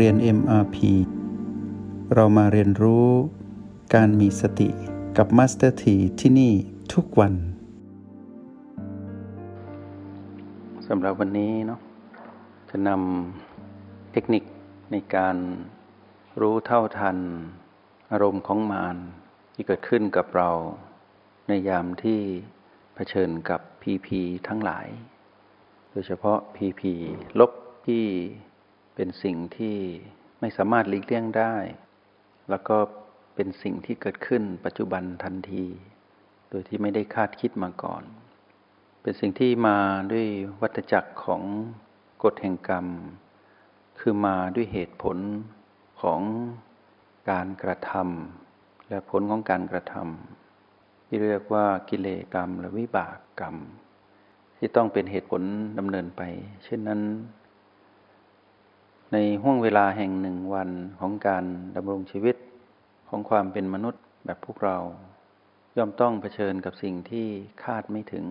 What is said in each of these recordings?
เรียน MRP เรามาเรียนรู้การมีสติกับ Master T ที่ที่นี่ทุกวันสำหรับวันนี้เนาะจะนำเทคนิคในการรู้เท่าทัน อารมณ์ของมารที่เกิดขึ้นกับเรา ในยามที่เผชิญกับพีพีทั้งหลาย โดยเฉพาะพีพีลบที่ เป็นสิ่งที่ไม่สามารถหลีกเลี่ยงได้ แล้วก็เป็นสิ่งที่เกิดขึ้นปัจจุบันทันที โดยที่ไม่ได้คาดคิดมาก่อน เป็นสิ่งที่มาด้วยวัฏจักรของกฎแห่งกรรม คือมาด้วยเหตุผลของการกระทำและผลของการกระทำที่เรียกว่ากิเลสกรรมและวิบากกรรม ที่ต้องเป็นเหตุผลดำเนินไป เช่นนั้น ในห่วงเวลาแห่งหนึ่งวันของการดำรงชีวิตของความเป็นมนุษย์แบบพวกเรา ย่อมต้องเผชิญกับสิ่งที่คาดไม่ถึง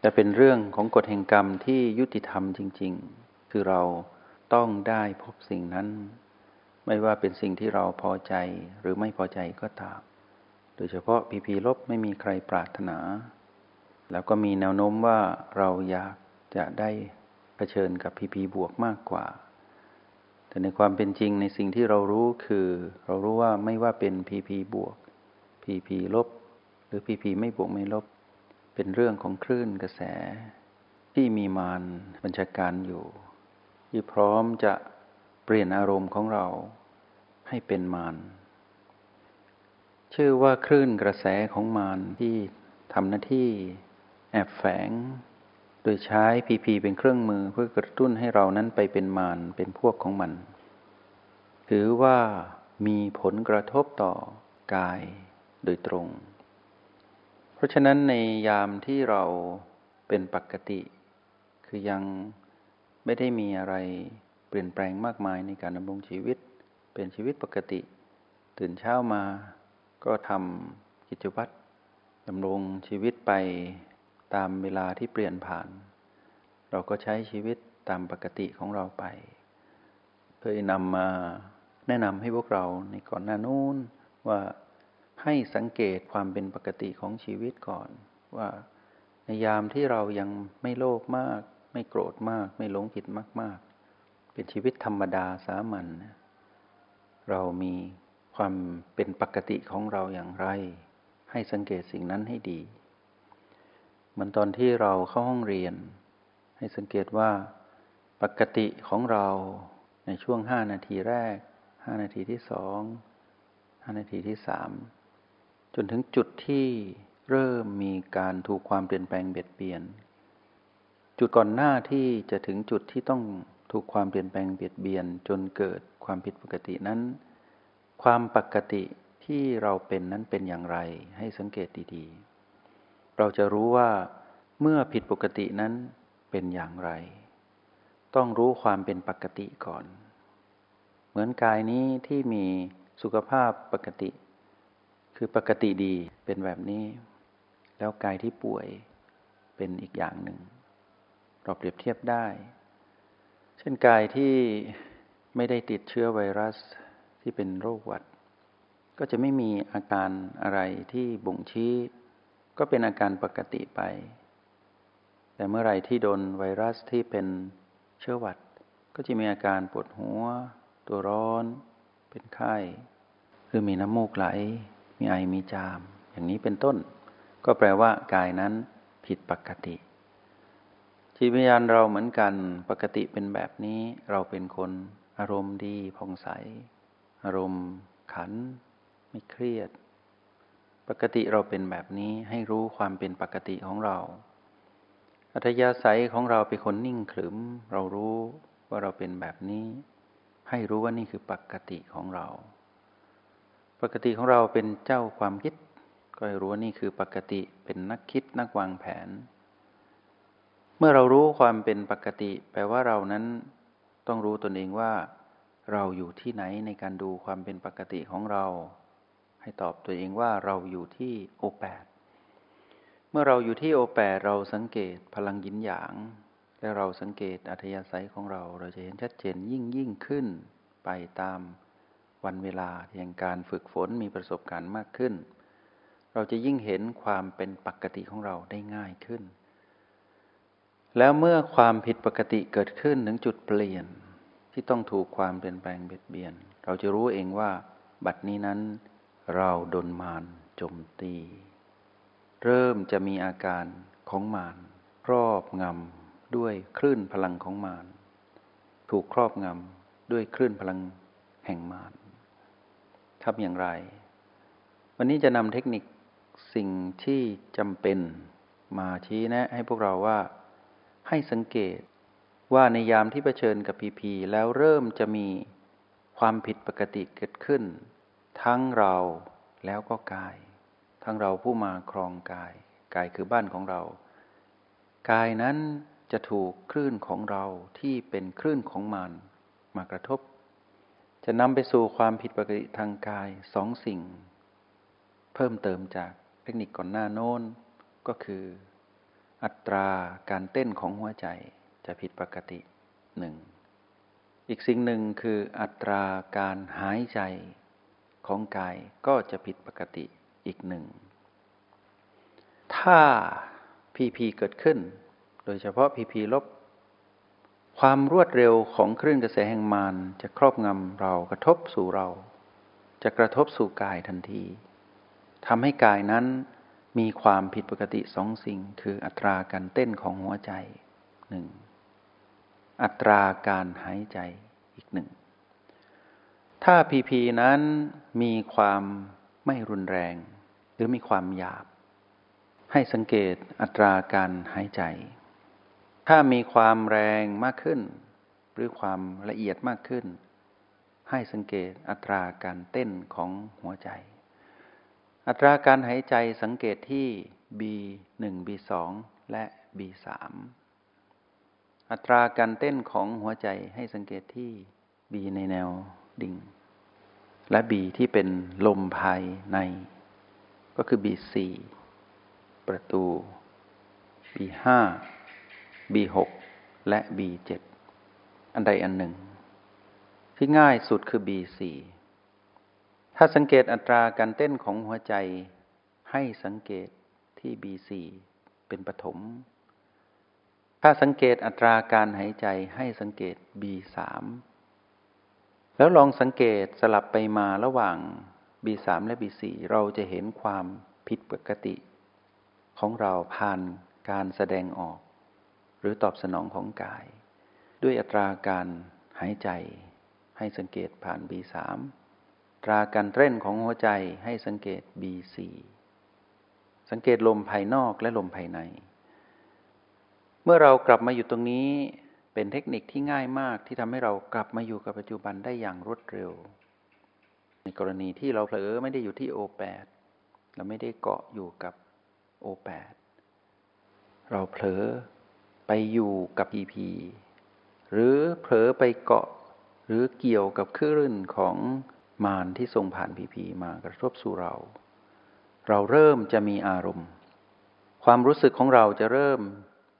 แต่เป็นเรื่องของกฎแห่งกรรมที่ยุติธรรมจริง ๆ คือเราต้องได้พบสิ่งนั้น ไม่ว่าเป็นสิ่งที่เราพอใจหรือไม่พอใจก็ตาม โดยเฉพาะพีพีลบไม่มีใครปรารถนา แล้วก็มีแนวโน้มว่าเราอยากจะได้เผชิญกับพีพีบวกมากกว่า แต่ในความเป็นจริงในสิ่งที่เรารู้คือ เรารู้ว่าไม่ว่าเป็นพีพีบวกพีพีลบ หรือพีพีไม่บวกไม่ลบ เป็นเรื่องของคลื่นกระแส ที่มีมารบัญชาการอยู่ ที่พร้อมจะเปลี่ยนอารมณ์ของเราให้เป็นมารชื่อว่าคลื่นกระแสของมารที่ทำหน้าที่แอบแฝง ดยใช้พีพีเป็นเครื่องมือเพื่อกระตุ้นให้เรานั้นไปเป็นมารเป็นพวกของมัน ถือว่ามีผลกระทบต่อกายโดยตรง เพราะฉะนั้นในยามที่เราเป็นปกติ คือยังไม่ได้มีอะไรเปลี่ยนแปลงมากมายในการดำรงชีวิต เป็นชีวิตปกติ ตื่นเช้ามาก็ทำกิจวัตรดำรงชีวิตไป ตามเวลาที่เปลี่ยนผ่าน เราก็ใช้ชีวิตตามปกติของเราไป เคยนำมาแนะนำให้พวกเราในก่อนหน้านู้นว่าให้สังเกตความเป็นปกติของชีวิตก่อน ว่าในยามที่เรายังไม่โลภมาก ไม่โกรธมาก ไม่หลงผิดมาก ๆ เป็นชีวิตธรรมดาสามัญเรามีความเป็นปกติของเราอย่างไร ให้สังเกตสิ่งนั้นให้ดี เหมือนตอนที่เราเข้าห้องเรียน ให้สังเกตว่าปกติของเราในช่วงห้านาทีแรกห้านาทีที่สองห้านาทีที่สามจนถึงจุดที่เริ่มมีการถูกความเปลี่ยนแปลงเบียดเบียน จุดก่อนหน้าที่จะถึงจุดที่ต้องถูกความเปลี่ยนแปลงเบียดเบียน จนเกิดความผิดปกตินั้น ความปกติที่เราเป็นนั้นเป็นอย่างไรให้สังเกตดีๆ เราจะรู้ว่าเมื่อผิดปกตินั้นเป็นอย่างไร ต้องรู้ความเป็นปกติก่อน เหมือนกายนี้ที่มีสุขภาพปกติ คือปกติดีเป็นแบบนี้ แล้วกายที่ป่วยเป็นอีกอย่างหนึ่ง เราเปรียบเทียบได้ เช่นกายที่ไม่ได้ติดเชื้อไวรัสที่เป็นโรคหวัด ก็จะไม่มีอาการอะไรที่บ่งชี้ ก็เป็นอาการปกติไป แต่เมื่อไรที่โดนไวรัสที่เป็นเชื้อหวัด ก็จะมีอาการปวดหัว ตัวร้อน เป็นไข้ คือมีน้ำมูกไหล มีไอมีจาม อย่างนี้เป็นต้น ก็แปลว่ากายนั้นผิดปกติจิตวิญญาณเราเหมือนกันปกติเป็นแบบนี้เราเป็นคนอารมณ์ดีผ่องใส อารมณ์ขัน ไม่เครียด ปกติเราเป็นแบบนี้ให้รู้ความเป็นปกติของเรา อัธยาศัยของเราเป็นคนนิ่งขรึม เรารู้ว่าเราเป็นแบบนี้ ให้รู้ว่านี่คือปกติของเรา ปกติของเราเป็นเจ้าความคิด ก็ให้รู้ว่านี่คือปกติเป็นนักคิดนักวางแผน เมื่อเรารู้ความเป็นปกติ แปลว่าเรานั้นต้องรู้ตนเองว่า เราอยู่ที่ไหนในการดูความเป็นปกติของเรา ให้ตอบตัวเองว่าเราอยู่ที่โอแปดเมื่อเราอยู่ที่โอแปดเราสังเกตพลังยินหยางแถ้าเราสังเกตอัธยาศัยของเรา เราจะเห็นชัดเจนยิ่งยิ่งขึ้น ไปตามวันเวลาแห่งการฝึกฝนมีประสบการณ์มากขึ้น เราจะยิ่งเห็นความเป็นปกติของเราได้ง่ายขึ้น แล้วเมื่อความผิดปกติเกิดขึ้นถึงจุดเปลี่ยนที่ต้องถูกความเปลี่ยนแปลงเบียดเบียน เราจะรู้เองว่าบัดนี้นั้น เราโดนมารโจมตี เริ่มจะมีอาการของมารครอบงำด้วยคลื่นพลังของมารถูกครอบงำด้วยคลื่นพลังแห่งมารทำอย่างไร วันนี้จะนำเทคนิคสิ่งที่จำเป็นมาชี้แนะให้พวกเราว่าให้สังเกตว่าในยามที่เผชิญกับพีพีแล้วเริ่มจะมีความผิดปกติเกิดขึ้น ทั้งเราแล้วก็กาย ทั้งเราผู้มาครองกาย กายคือบ้านของเรา กายนั้นจะถูกคลื่นของเราที่เป็นคลื่นของมันมากระทบ จะนำไปสู่ความผิดปกติทางกายสองสิ่ง เพิ่มเติมจากเทคนิคก่อนหน้าโน้น ก็คือ อัตราการเต้นของหัวใจจะผิดปกติหนึ่งอีกสิ่งหนึ่งคืออัตราการหายใจ ของกายก็จะผิดปกติอีกหนึ่ง ถ้าพีพีเกิดขึ้น โดยเฉพาะพีพีลบ ความรวดเร็วของคลื่นกระแสแห่งมารจะครอบงำเรากระทบสู่เรา จะกระทบสู่กายทันทีทำให้กายนั้นมีความผิดปกติสองสิ่ง คืออัตราการเต้นของหัวใจหนึ่งอัตราการหายใจอีกหนึ่ง ถ้าพีพีนั้นมีความไม่รุนแรง หรือมีความหยาบ ให้สังเกตอัตราการหายใจ ถ้ามีความแรงมากขึ้น หรือความละเอียดมากขึ้น ให้สังเกตอัตราการเต้นของหัวใจ อัตราการหายใจสังเกตที่ B1 B2 และ B3 อัตราการเต้นของหัวใจให้สังเกตที่บีในแนวดิ่ง และบีที่เป็นลมภายใน ก็คือบีสี่ประตูบีห้าบีหกและบีเจ็ดอันใดอันหนึ่ง ที่ง่ายสุดคือบีสี่ถ้าสังเกตอัตราการเต้นของหัวใจให้สังเกตที่บีสี่เป็นปฐมถ้าสังเกตอัตราการหายใจให้สังเกต B3 แล้วลองสังเกตสลับไปมาระหว่าง B3 และ B4 เราจะเห็นความผิดปกติ ของเราผ่านการแสดงออก หรือตอบสนองของกาย ด้วยอัตราการหายใจ ให้สังเกตผ่าน B3 ตราการเต้นของหัวใจให้สังเกต B4 สังเกตลมภายนอกและลมภายใน เมื่อเรากลับมาอยู่ตรงนี้ เป็นเทคนิคที่ง่ายมากที่ทำให้เรากลับมาอยู่กับปัจจุบันได้อย่างรวดเร็ว ในกรณีที่เราเผลอไม่ได้อยู่ที่โอแปดเราไม่ได้เกาะอยู่กับโอแปดเราเผลอไปอยู่กับพีพีหรือเผลอไปเกาะ หรือเกี่ยวกับคลื่นของมารที่ทรงผ่านพีพีมากระทบสู่เรา เราเริ่มจะมีอารมณ์ ความรู้สึกของเราจะเริ่ม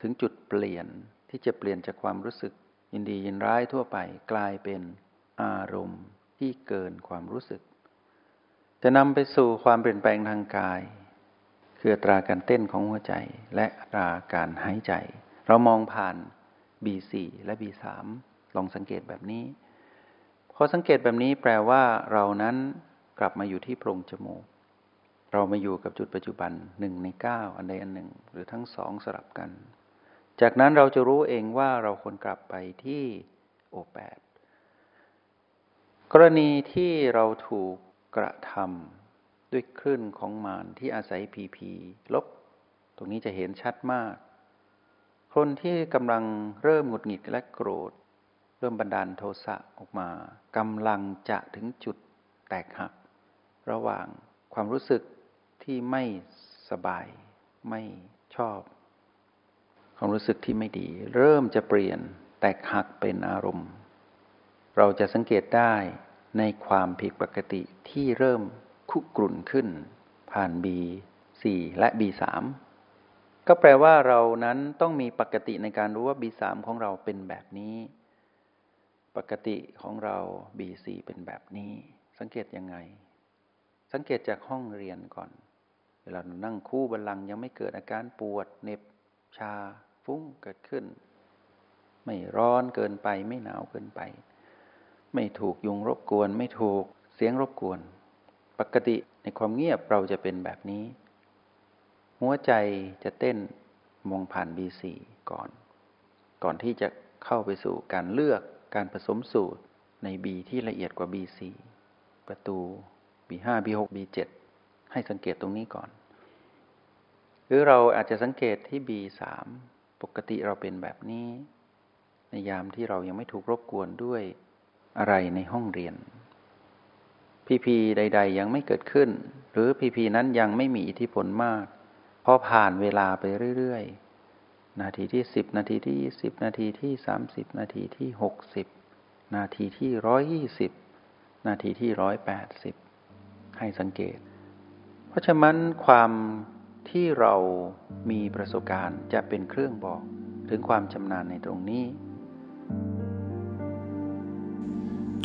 ถึงจุดเปลี่ยน ที่จะเปลี่ยนจากความรู้สึกยินดียินร้ายทั่วไปกลายเป็นอารมณ์ที่เกินความรู้สึก จะนำไปสู่ความเปลี่ยนแปลงทางกาย คือตราการเต้นของหัวใจและตราการหายใจ เรามองผ่าน B4 และ B3 ลองสังเกตแบบนี้ พอสังเกตแบบนี้แปลว่าเรานั้นกลับมาอยู่ที่โพรงจมูก เรามาอยู่กับจุดปัจจุบันหนึ่งในเก้าอันใดอันหนึ่ง หรือทั้งสองสลับกัน จากนั้นเราจะรู้เองว่าเราควรกลับไปที่โอแปดกรณีที่เราถูกกระทำด้วยคลื่นของมารที่อาศัยพีพีลบ ตรงนี้จะเห็นชัดมาก คนที่กำลังเริ่มหงุดหงิดและโกรธ เริ่มบันดาลโทสะออกมากำลังจะถึงจุดแตกหัก ระหว่างความรู้สึกที่ไม่สบาย ไม่ชอบ ความรู้สึกที่ไม่ดี เริ่มจะเปลี่ยนแตกหักเป็นอารมณ์ เราจะสังเกตได้ในความผิดปกติที่เริ่มคุกรุ่นขึ้น ผ่าน B4 และ B3 ก็แปลว่าเรานั้นต้องมีปกติในการรู้ว่า B3 ของเราเป็นแบบนี้ ปกติของเรา B4 เป็นแบบนี้ สังเกตยังไง สังเกตจากห้องเรียนก่อน เวลาเรานั่งคู่บัลลังยังไม่เกิดอาการปวดเน็บชา ฟุ้งเกิดขึ้น ไม่ร้อนเกินไป ไม่หนาวเกินไป ไม่ถูกยุงรบกวน ไม่ถูกเสียงรบกวน ปกติในความเงียบเราจะเป็นแบบนี้ หัวใจจะเต้นมองผ่าน B4 ก่อน ก่อนที่จะเข้าไปสู่การเลือกการผสมสูตรใน B ที่ละเอียดกว่า B4 ประตู B5 B6 B7 ให้สังเกตตรงนี้ก่อน หรือเราอาจจะสังเกตที่ B3 ปกติเราเป็นแบบนี้ ในยามที่เรายังไม่ถูกรบกวนด้วยอะไรในห้องเรียน พีพีใด ๆ ยังไม่เกิดขึ้น หรือพีพีนั้นยังไม่มีอิทธิพลมาก พอผ่านเวลาไปเรื่อย ๆ นาทีที่สิบนาทีที่ยี่สิบนาทีที่สามสิบนาทีที่หกสิบนาทีที่ร้อยยี่สิบนาทีที่ร้อยแปดสิบให้สังเกต เพราะฉะนั้นความ ที่เรามีประสบการณ์จะเป็นเครื่องบอกถึงความชำนาญในตรงนี้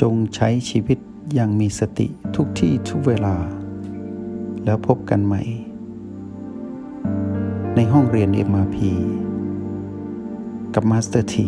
จงใช้ชีวิตอย่างมีสติทุกที่ทุกเวลา แล้วพบกันใหม่ ในห้องเรียน MRP กับ Master T